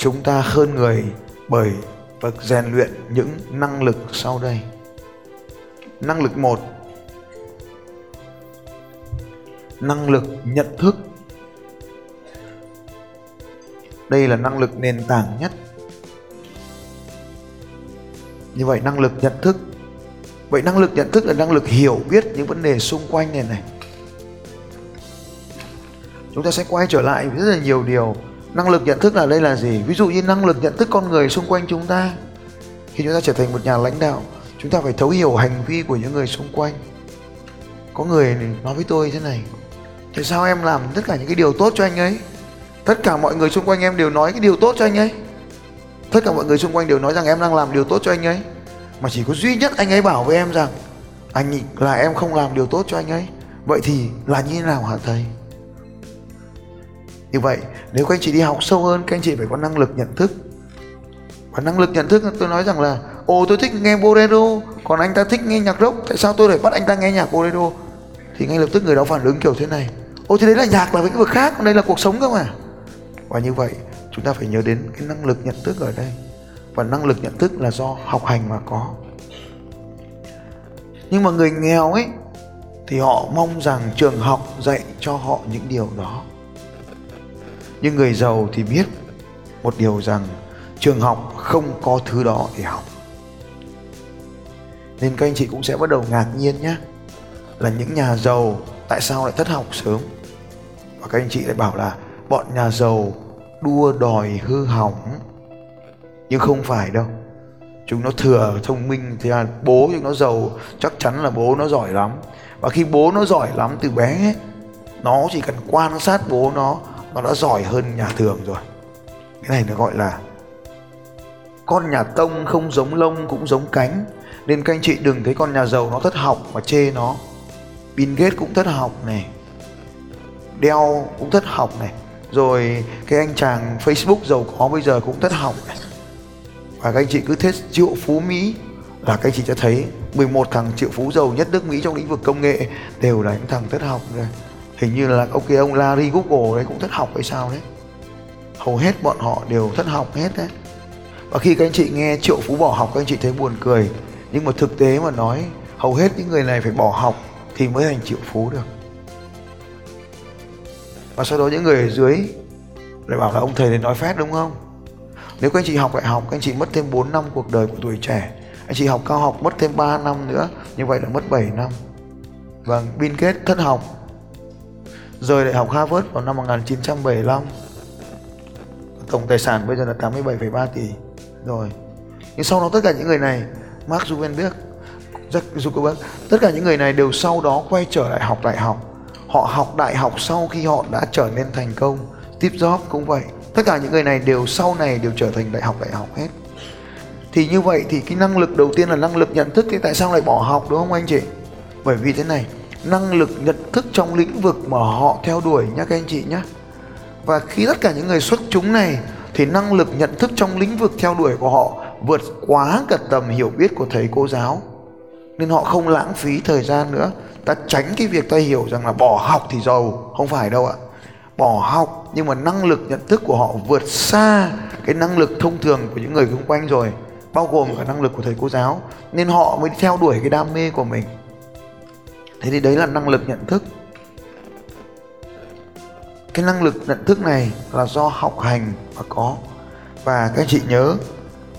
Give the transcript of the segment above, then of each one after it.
chúng ta hơn người bởi bậc rèn luyện những năng lực sau đây. Năng lực một. Năng lực nhận thức. Đây là năng lực nền tảng nhất. Như vậy, năng lực nhận thức. Vậy năng lực nhận thức là năng lực hiểu biết những vấn đề xung quanh này này. Chúng ta sẽ quay trở lại rất là nhiều điều năng lực nhận thức là đây là gì? Ví dụ như năng lực nhận thức con người xung quanh chúng ta. Khi chúng ta trở thành một nhà lãnh đạo, chúng ta phải thấu hiểu hành vi của những người xung quanh. Có người nói với tôi thế này, tại sao em làm tất cả những cái điều tốt cho anh ấy? Tất cả mọi người xung quanh em đều nói cái điều tốt cho anh ấy. Tất cả mọi người xung quanh đều nói rằng em đang làm điều tốt cho anh ấy. Mà chỉ có duy nhất anh ấy bảo với em rằng, anh là em không làm điều tốt cho anh ấy. Vậy thì là như thế nào hả thầy? Như vậy, nếu các anh chị đi học sâu hơn, các anh chị phải có năng lực nhận thức. Và năng lực nhận thức, tôi nói rằng là, ồ, tôi thích nghe bolero còn anh ta thích nghe nhạc rock, tại sao tôi lại bắt anh ta nghe nhạc bolero thì ngay lập tức người đó phản ứng kiểu thế này, ồ, thì đấy là nhạc là lĩnh vực khác, còn đây là cuộc sống cơ mà. Và như vậy, chúng ta phải nhớ đến cái năng lực nhận thức ở đây. Và năng lực nhận thức là do học hành mà có. Nhưng mà người nghèo ấy, thì họ mong rằng trường học dạy cho họ những điều đó nhưng người giàu thì biết một điều rằng trường học không có thứ đó để học. Nên các anh chị cũng sẽ bắt đầu ngạc nhiên nhé. Là những nhà giàu tại sao lại thất học sớm? Và các anh chị lại bảo là bọn nhà giàu đua đòi hư hỏng. Nhưng không phải đâu. Chúng nó thừa thông minh thì là bố chúng nó giàu chắc chắn là bố nó giỏi lắm. Và khi bố nó giỏi lắm từ bé ấy, nó chỉ cần quan sát bố nó nó đã giỏi hơn nhà thường rồi. Cái này nó gọi là con nhà tông không giống lông cũng giống cánh. Nên các anh chị đừng thấy con nhà giàu nó thất học mà chê nó. Bill Gates cũng thất học này. Dell cũng thất học này. Rồi cái anh chàng Facebook giàu có bây giờ cũng thất học này. Và các anh chị cứ thế triệu phú Mỹ là các anh chị sẽ thấy 11 thằng triệu phú giàu nhất nước Mỹ trong lĩnh vực công nghệ đều là những thằng thất học rồi hình như là, ok, ông Larry Google đấy cũng thất học hay sao đấy. Hầu hết bọn họ đều thất học hết đấy. Và khi các anh chị nghe triệu phú bỏ học, các anh chị thấy buồn cười. Nhưng mà thực tế mà nói, hầu hết những người này phải bỏ học thì mới thành triệu phú được. Và sau đó những người ở dưới lại bảo là ông thầy này nói phét đúng không? Nếu các anh chị học đại học, các anh chị mất thêm 4 năm cuộc đời của tuổi trẻ. Anh chị học cao học mất thêm 3 năm nữa, như vậy là mất 7 năm. Và Bill Gates thất học rời đại học Harvard vào năm 1975 tổng tài sản bây giờ là 87,3 tỷ. Rồi. Nhưng sau đó tất cả những người này Mark Zuckerberg Zuckerberg tất cả những người này đều sau đó quay trở lại học đại học. Họ học đại học sau khi họ đã trở nên thành công. Steve Jobs cũng vậy. Tất cả những người này đều sau này đều trở thành đại học đại học hết. Thì như vậy thì cái năng lực đầu tiên là năng lực nhận thức thì tại sao lại bỏ học đúng không anh chị? Bởi vì thế này năng lực, nhận thức trong lĩnh vực mà họ theo đuổi nhé các anh chị nhé và khi tất cả những người xuất chúng này thì năng lực, nhận thức trong lĩnh vực theo đuổi của họ vượt quá cả tầm hiểu biết của thầy cô giáo. Nên họ không lãng phí thời gian nữa. Ta tránh cái việc ta hiểu rằng là bỏ học thì giàu. Không phải đâu ạ. Bỏ học, nhưng mà năng lực, nhận thức của họ vượt xa cái năng lực thông thường của những người xung quanh rồi, bao gồm cả năng lực của thầy cô giáo. Nên họ mới theo đuổi cái đam mê của mình thế thì đấy là năng lực nhận thức. Cái năng lực nhận thức này là do học hành mà có. Và các anh chị nhớ,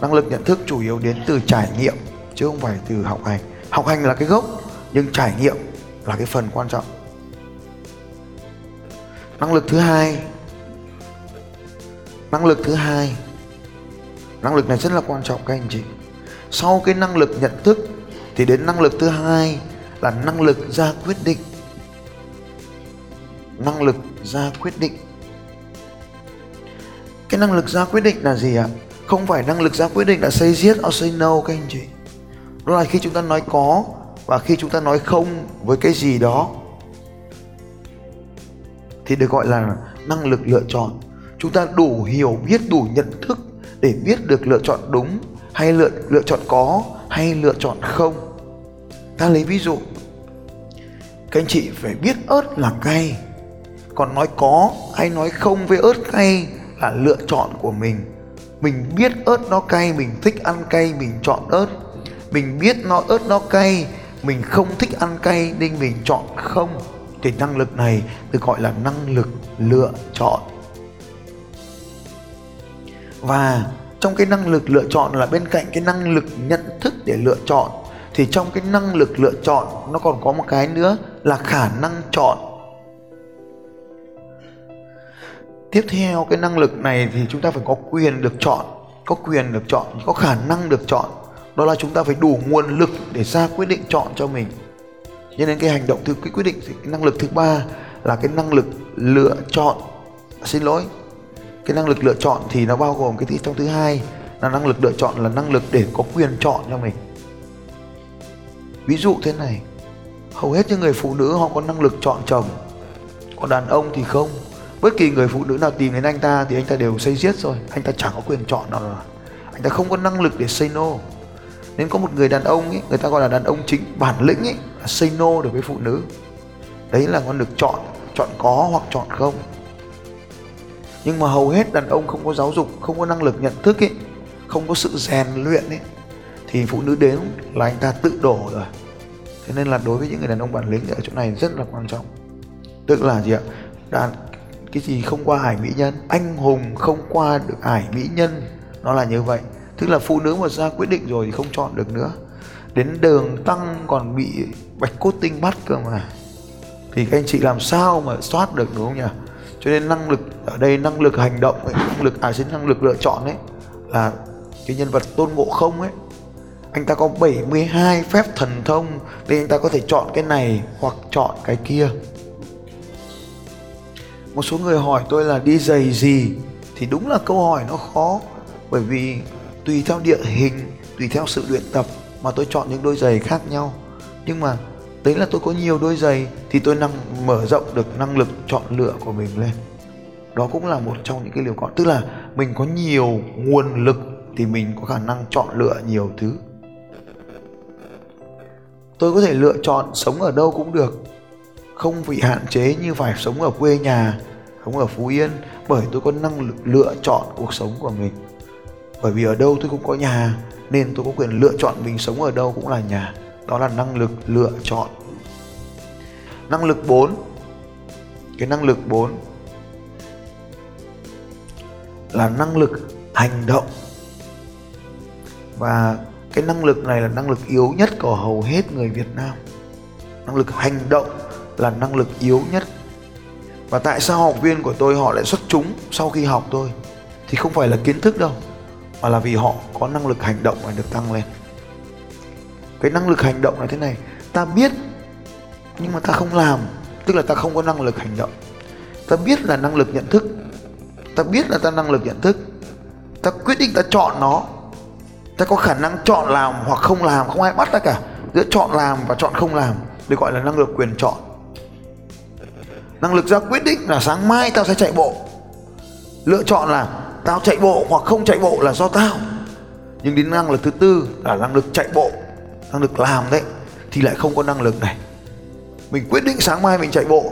năng lực nhận thức chủ yếu đến từ trải nghiệm, chứ không phải từ học hành. Học hành là cái gốc, nhưng trải nghiệm là cái phần quan trọng. Năng lực thứ hai, năng lực thứ hai, năng lực này rất là quan trọng các anh chị. Sau cái năng lực nhận thức thì đến năng lực thứ hai là năng lực ra quyết định. Năng lực ra quyết định. Cái năng lực ra quyết định là gì ạ? Không phải năng lực ra quyết định là say yes or say no, các anh chị. Đó là khi chúng ta nói có và khi chúng ta nói không với cái gì đó, thì được gọi là năng lực lựa chọn. Chúng ta đủ hiểu biết, đủ nhận thức để biết được lựa chọn đúng hay lựa lựa chọn có hay lựa chọn không ta lấy ví dụ. Các anh chị phải biết ớt là cay. Còn nói có hay nói không với ớt cay là lựa chọn của mình. Mình biết ớt nó cay, mình thích ăn cay, mình chọn ớt. Mình biết nó ớt nó cay, mình không thích ăn cay nên mình chọn không. Thì năng lực này được gọi là năng lực lựa chọn. Và trong cái năng lực lựa chọn là bên cạnh cái năng lực nhận thức để lựa chọn thì trong cái năng lực lựa chọn, nó còn có một cái nữa là khả năng chọn. Tiếp theo cái năng lực này thì chúng ta phải có quyền được chọn, có quyền được chọn, có khả năng được chọn. Đó là chúng ta phải đủ nguồn lực để ra quyết định chọn cho mình. Cho nên cái hành động thứ, cái quyết định cái năng lực thứ ba là cái năng lực lựa chọn. Xin lỗi. Cái năng lực lựa chọn thì nó bao gồm cái thứ, trong thứ hai là năng lực lựa chọn là năng lực để có quyền chọn cho mình ví dụ thế này, hầu hết những người phụ nữ họ có năng lực chọn chồng còn đàn ông thì không. Bất kỳ người phụ nữ nào tìm đến anh ta thì anh ta đều say giết rồi, anh ta chẳng có quyền chọn nào rồi. Anh ta không có năng lực để say no. Nên có một người đàn ông ấy người ta gọi là đàn ông chính, bản lĩnh ấy là say no được với phụ nữ. Đấy là con được chọn chọn có hoặc chọn không. Nhưng mà hầu hết đàn ông không có giáo dục, không có năng lực nhận thức ấy không có sự rèn luyện ấy thì phụ nữ đến là anh ta tự đổ rồi. Thế nên là đối với những người đàn ông bản lĩnh ở chỗ này rất là quan trọng. Tức là gì ạ? Đàn cái gì không qua ải mỹ nhân anh hùng không qua được ải mỹ nhân nó là như vậy. Tức là phụ nữ mà ra quyết định rồi thì không chọn được nữa. Đến đường tăng còn bị bạch cốt tinh bắt cơ mà. Thì các anh chị làm sao mà soát được đúng không nhỉ? Cho nên năng lực ở đây năng lực hành động ấy, năng lực à xin năng lực lựa chọn ấy là cái nhân vật tôn ngộ không ấy anh ta có 72 phép thần thông, nên anh ta có thể chọn cái này hoặc chọn cái kia. Một số người hỏi tôi là đi giày gì, thì đúng là câu hỏi nó khó, bởi vì tùy theo địa hình, tùy theo sự luyện tập mà tôi chọn những đôi giày khác nhau. Nhưng mà đấy là tôi có nhiều đôi giày, thì tôi năng, mở rộng được năng lực chọn lựa của mình lên. Đó cũng là một trong những cái điều có tức là mình có nhiều nguồn lực thì mình có khả năng chọn lựa nhiều thứ tôi có thể lựa chọn sống ở đâu cũng được. Không bị hạn chế như phải sống ở quê nhà, sống ở phú yên, bởi tôi có năng lực lựa chọn cuộc sống của mình. Bởi vì ở đâu tôi cũng có nhà, nên tôi có quyền lựa chọn mình sống ở đâu cũng là nhà. Đó là năng lực lựa chọn. Năng lực 4 cái năng lực 4 là năng lực hành động. Và cái năng lực này là năng lực yếu nhất của hầu hết người Việt Nam. Năng lực hành động là năng lực yếu nhất. Và tại sao học viên của tôi họ lại xuất chúng sau khi học tôi? Thì không phải là kiến thức đâu, mà là vì họ có năng lực hành động này được tăng lên. Cái năng lực hành động là thế này, ta biết, nhưng mà ta không làm, tức là ta không có năng lực hành động. Ta biết là năng lực nhận thức, ta biết là ta năng lực nhận thức, ta quyết định ta chọn nó ta có khả năng chọn làm hoặc không làm, không ai bắt ta cả. Giữa chọn làm và chọn không làm, được gọi là năng lực quyền chọn. Năng lực ra quyết định là sáng mai tao sẽ chạy bộ. Lựa chọn là tao chạy bộ hoặc không chạy bộ là do tao. Nhưng đến năng lực thứ tư là năng lực chạy bộ, năng lực làm đấy, thì lại không có năng lực này. Mình quyết định sáng mai mình chạy bộ.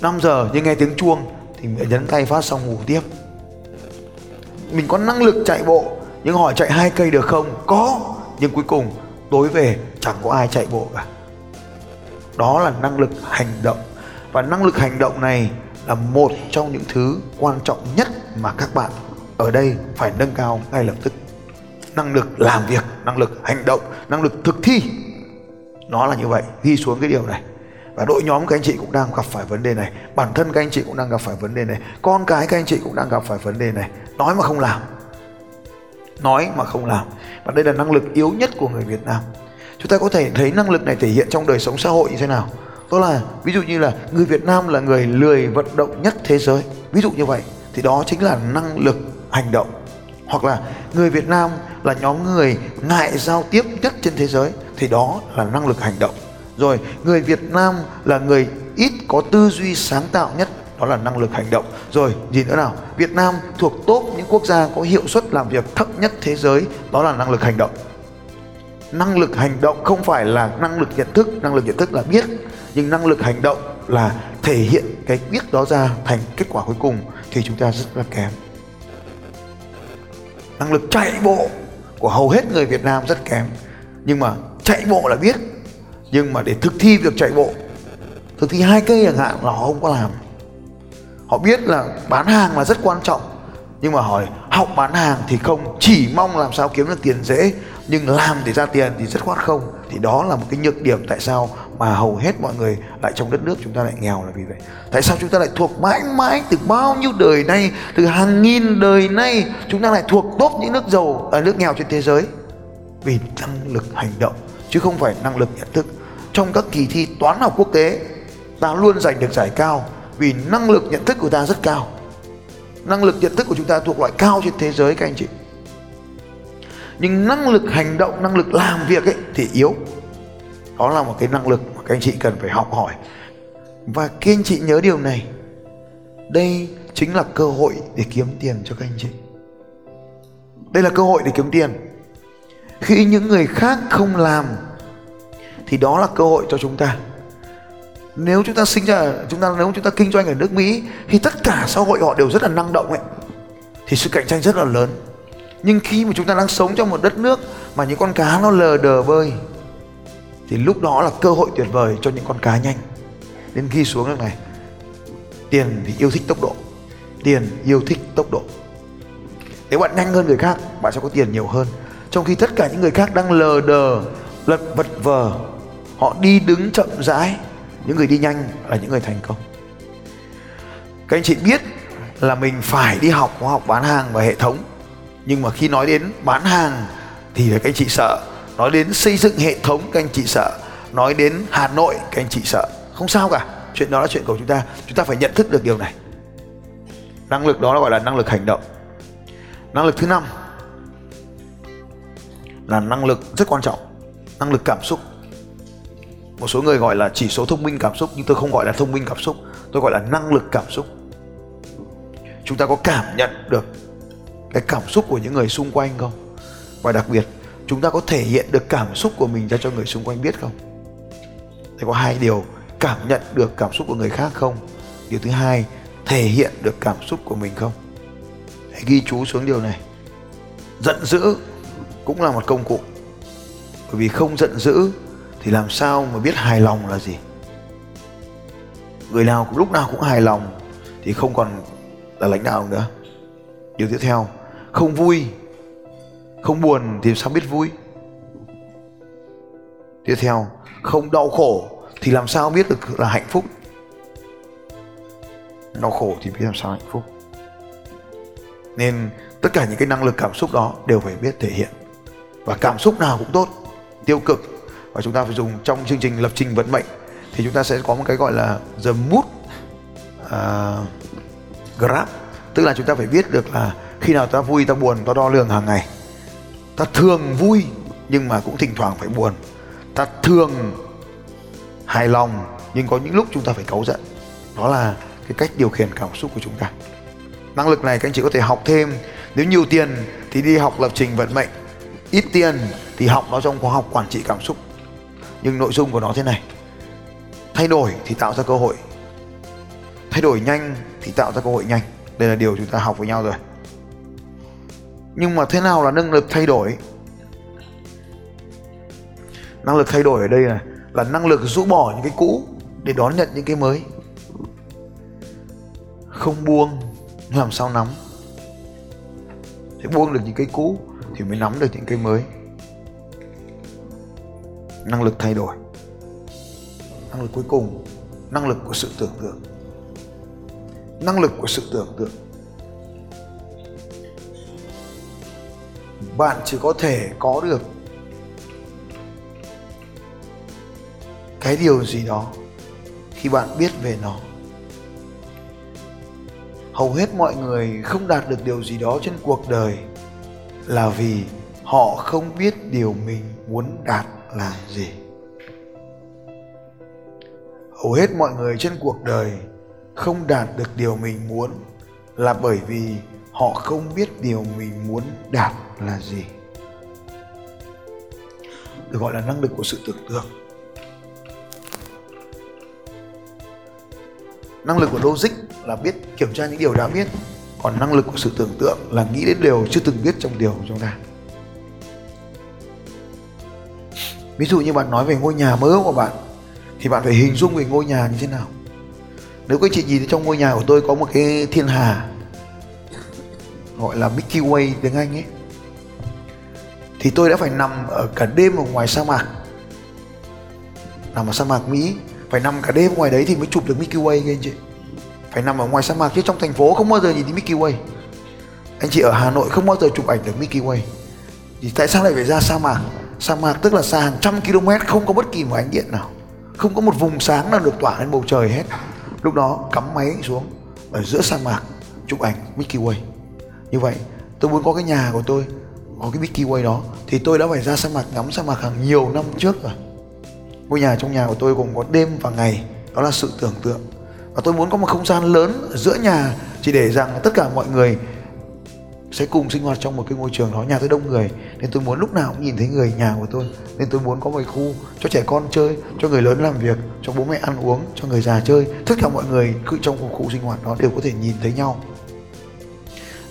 5 giờ nhưng nghe tiếng chuông thì mình nhấn tay phát xong ngủ tiếp. Mình có năng lực chạy bộ nhưng hỏi chạy hai cây được không? Có. Nhưng cuối cùng, tối về, chẳng có ai chạy bộ cả. Đó là năng lực hành động. Và năng lực hành động này là một trong những thứ quan trọng nhất mà các bạn ở đây phải nâng cao ngay lập tức. Năng lực làm việc, năng lực hành động, năng lực thực thi, nó là như vậy. Ghi xuống cái điều này. Và đội nhóm các anh chị cũng đang gặp phải vấn đề này. Bản thân các anh chị cũng đang gặp phải vấn đề này. Con cái các anh chị cũng đang gặp phải vấn đề này. Nói mà không làm nói mà không làm. Và đây là năng lực yếu nhất của người Việt Nam. Chúng ta có thể thấy năng lực này thể hiện trong đời sống xã hội như thế nào. Đó là, ví dụ như là người Việt Nam là người lười vận động nhất thế giới. Ví dụ như vậy, thì đó chính là năng lực hành động. Hoặc là người Việt Nam là nhóm người ngại giao tiếp nhất trên thế giới, thì đó là năng lực hành động. Rồi, người Việt Nam là người ít có tư duy sáng tạo nhất đó là năng lực hành động. Rồi gì nữa nào. Việt Nam thuộc top những quốc gia có hiệu suất làm việc thấp nhất thế giới. Đó là năng lực hành động. Năng lực hành động không phải là năng lực nhận thức. Năng lực nhận thức là biết. Nhưng năng lực hành động là thể hiện cái biết đó ra thành kết quả cuối cùng thì chúng ta rất là kém. Năng lực chạy bộ của hầu hết người Việt Nam rất kém. Nhưng mà chạy bộ là biết. Nhưng mà để thực thi việc chạy bộ, thực thi hai cây chẳng hạn là họ không có làm họ biết là bán hàng là rất quan trọng. Nhưng mà hỏi học bán hàng thì không, chỉ mong làm sao kiếm được tiền dễ, nhưng làm để ra tiền thì rất khoát không. Thì đó là một cái nhược điểm tại sao mà hầu hết mọi người lại trong đất nước chúng ta lại nghèo là vì vậy. Tại sao chúng ta lại thuộc mãi mãi từ bao nhiêu đời nay, từ hàng nghìn đời nay, chúng ta lại thuộc top những nước giàu ở nước nghèo trên thế giới? Vì năng lực hành động, chứ không phải năng lực nhận thức. Trong các kỳ thi toán học quốc tế, ta luôn giành được giải cao vì năng lực nhận thức của ta rất cao. Năng lực nhận thức của chúng ta thuộc loại cao trên thế giới, các anh chị. Nhưng năng lực hành động, năng lực làm việc ấy, thì yếu. Đó là một cái năng lực mà các anh chị cần phải học hỏi. Và các anh chị nhớ điều này. Đây chính là cơ hội để kiếm tiền cho các anh chị. Đây là cơ hội để kiếm tiền. Khi những người khác không làm, thì đó là cơ hội cho chúng ta nếu chúng ta sinh ra, chúng ta, nếu chúng ta kinh doanh ở nước Mỹ, thì tất cả xã hội họ đều rất là năng động ấy. Thì sự cạnh tranh rất là lớn. Nhưng khi mà chúng ta đang sống trong một đất nước mà những con cá nó lờ đờ bơi, thì lúc đó là cơ hội tuyệt vời cho những con cá nhanh. Nên ghi xuống nước này, tiền thì yêu thích tốc độ. Tiền yêu thích tốc độ. Nếu bạn nhanh hơn người khác, bạn sẽ có tiền nhiều hơn. Trong khi tất cả những người khác đang lờ đờ, lật vật vờ, họ đi đứng chậm rãi những người đi nhanh là những người thành công. Các anh chị biết là mình phải đi học khóa học bán hàng và hệ thống. Nhưng mà khi nói đến bán hàng thì các anh chị sợ. Nói đến xây dựng hệ thống, các anh chị sợ. Nói đến hà nội, các anh chị sợ. Không sao cả. Chuyện đó là chuyện của chúng ta. Chúng ta phải nhận thức được điều này. Năng lực đó là gọi là năng lực hành động. Năng lực thứ năm là năng lực rất quan trọng. Năng lực cảm xúc một số người gọi là chỉ số thông minh cảm xúc, nhưng tôi không gọi là thông minh cảm xúc. Tôi gọi là năng lực cảm xúc. Chúng ta có cảm nhận được cái cảm xúc của những người xung quanh không? Và đặc biệt, chúng ta có thể hiện được cảm xúc của mình ra cho người xung quanh biết không? Thì có hai điều cảm nhận được cảm xúc của người khác không? Điều thứ hai, thể hiện được cảm xúc của mình không? Hãy ghi chú xuống điều này. Giận dữ cũng là một công cụ. Bởi vì không giận dữ thì làm sao mà biết hài lòng là gì? Người nào cũng lúc nào cũng hài lòng, thì không còn là lãnh đạo nữa. Điều tiếp theo, không vui, không buồn thì sao biết vui? Tiếp theo, không đau khổ thì làm sao biết được là hạnh phúc? Đau khổ thì biết làm sao hạnh phúc. Nên tất cả những cái năng lực cảm xúc đó đều phải biết thể hiện. Và cảm xúc nào cũng tốt, tiêu cực và chúng ta phải dùng trong chương trình lập trình vận mệnh thì chúng ta sẽ có một cái gọi là the mood à, uh, graph tức là chúng ta phải biết được là khi nào ta vui ta buồn ta đo lường hàng ngày. Ta thường vui nhưng mà cũng thỉnh thoảng phải buồn. Ta thường hài lòng nhưng có những lúc chúng ta phải cáu giận. Đó là cái cách điều khiển cảm xúc của chúng ta. Năng lực này các anh chị có thể học thêm. Nếu nhiều tiền thì đi học lập trình vận mệnh ít tiền thì học nó trong khóa học quản trị cảm xúc nhưng nội dung của nó thế này. Thay đổi thì tạo ra cơ hội. Thay đổi nhanh thì tạo ra cơ hội nhanh. Đây là điều chúng ta học với nhau rồi. Nhưng mà thế nào là năng lực thay đổi? Năng lực thay đổi ở đây là là năng lực rũ bỏ những cái cũ để đón nhận những cái mới. Không buông làm sao nắm? Để buông được những cái cũ thì mới nắm được những cái mới năng lực thay đổi. Năng lực cuối cùng, năng lực của sự tưởng tượng. Năng lực của sự tưởng tượng. Bạn chỉ có thể có được cái điều gì đó khi bạn biết về nó. Hầu hết mọi người không đạt được điều gì đó trên cuộc đời là vì họ không biết điều mình muốn đạt là gì? Hầu hết mọi người trên cuộc đời không đạt được điều mình muốn là bởi vì họ không biết điều mình muốn đạt là gì. Được gọi là năng lực của sự tưởng tượng. Năng lực của logic là biết kiểm tra những điều đã biết, còn năng lực của sự tưởng tượng là nghĩ đến điều chưa từng biết trong điều của chúng ta. Ví dụ như bạn nói về ngôi nhà mơ ước của bạn, thì bạn phải hình dung về ngôi nhà như thế nào? Nếu các chị nhìn thấy trong ngôi nhà của tôi có một cái thiên hà, gọi là Mickey Way tiếng Anh ấy, thì tôi đã phải nằm ở cả đêm ở ngoài sa mạc. Nằm ở sa mạc Mỹ, phải nằm cả đêm ngoài đấy thì mới chụp được Mickey Way các anh chị. Phải nằm ở ngoài sa mạc chứ trong thành phố không bao giờ nhìn thấy Mickey Way. Anh chị ở Hà Nội không bao giờ chụp ảnh được Mickey Way. Thì tại sao lại phải ra sa mạc? Sa mạc tức là xa hàng trăm km, không có bất kỳ một ánh điện nào. Không có một vùng sáng nào được tỏa lên bầu trời hết. Lúc đó, cắm máy xuống, ở giữa sa mạc, chụp ảnh mickey Way. Như vậy, tôi muốn có cái nhà của tôi, có cái mickey Way đó, thì tôi đã phải ra sa mạc, ngắm sa mạc hàng nhiều năm trước rồi. Ngôi nhà trong nhà của tôi gồm có đêm và ngày, đó là sự tưởng tượng. Và tôi muốn có một không gian lớn ở giữa nhà, chỉ để rằng tất cả mọi người sẽ cùng sinh hoạt trong một cái ngôi trường đó, nhà tôi đông người nên tôi muốn lúc nào cũng nhìn thấy người nhà của tôi. Nên tôi muốn có một khu cho trẻ con chơi, cho người lớn làm việc, cho bố mẹ ăn uống, cho người già chơi. Tất cả mọi người cứ trong một khu sinh hoạt đó đều có thể nhìn thấy nhau.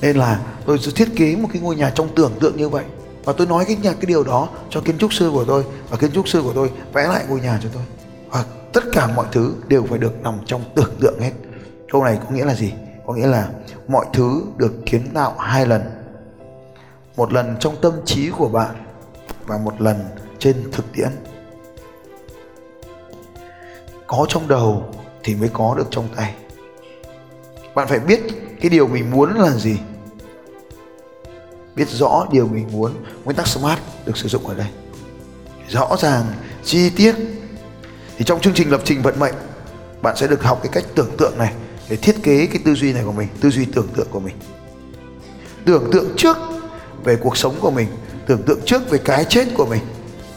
Nên là tôi thiết kế một cái ngôi nhà trong tưởng tượng như vậy. Và tôi nói cái nhà, cái điều đó cho kiến trúc sư của tôi. Và kiến trúc sư của tôi vẽ lại ngôi nhà cho tôi. Và tất cả mọi thứ đều phải được nằm trong tưởng tượng hết. Câu này có nghĩa là gì? Có nghĩa là mọi thứ được kiến tạo hai lần một lần trong tâm trí của bạn và một lần trên thực tiễn. Có trong đầu thì mới có được trong tay. Bạn phải biết cái điều mình muốn là gì. Biết rõ điều mình muốn, nguyên tắc smart được sử dụng ở đây. Rõ ràng, chi tiết. Thì trong chương trình lập trình vận mệnh, bạn sẽ được học cái cách tưởng tượng này để thiết kế cái tư duy này của mình, tư duy tưởng tượng của mình. Tưởng tượng trước về cuộc sống của mình, tưởng tượng trước về cái chết của mình,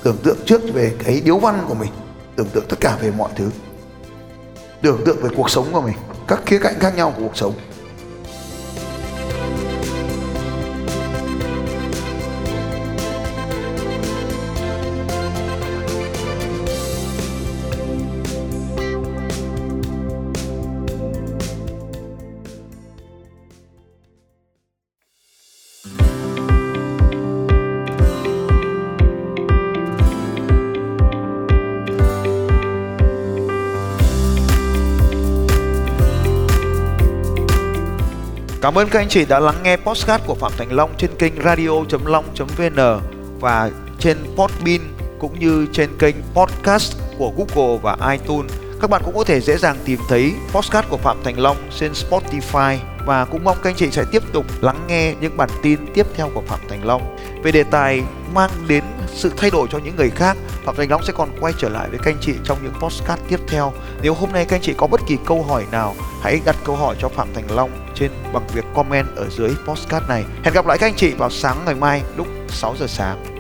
tưởng tượng trước về cái điếu văn của mình, tưởng tượng tất cả về mọi thứ. Tưởng tượng về cuộc sống của mình, các khía cạnh khác nhau của cuộc sống. Cảm ơn các anh chị đã lắng nghe podcast của Phạm Thành Long trên kênh radio.long.vn và trên Podbean cũng như trên kênh podcast của Google và iTunes. Các bạn cũng có thể dễ dàng tìm thấy podcast của Phạm Thành Long trên Spotify và cũng mong các anh chị sẽ tiếp tục lắng nghe những bản tin tiếp theo của Phạm Thành Long về đề tài mang đến sự thay đổi cho những người khác. Phạm Thành Long sẽ còn quay trở lại với các anh chị trong những podcast tiếp theo. Nếu hôm nay các anh chị có bất kỳ câu hỏi nào, hãy đặt câu hỏi cho Phạm Thành Long trên bằng việc comment ở dưới podcast này. Hẹn gặp lại các anh chị vào sáng ngày mai lúc 6 giờ sáng.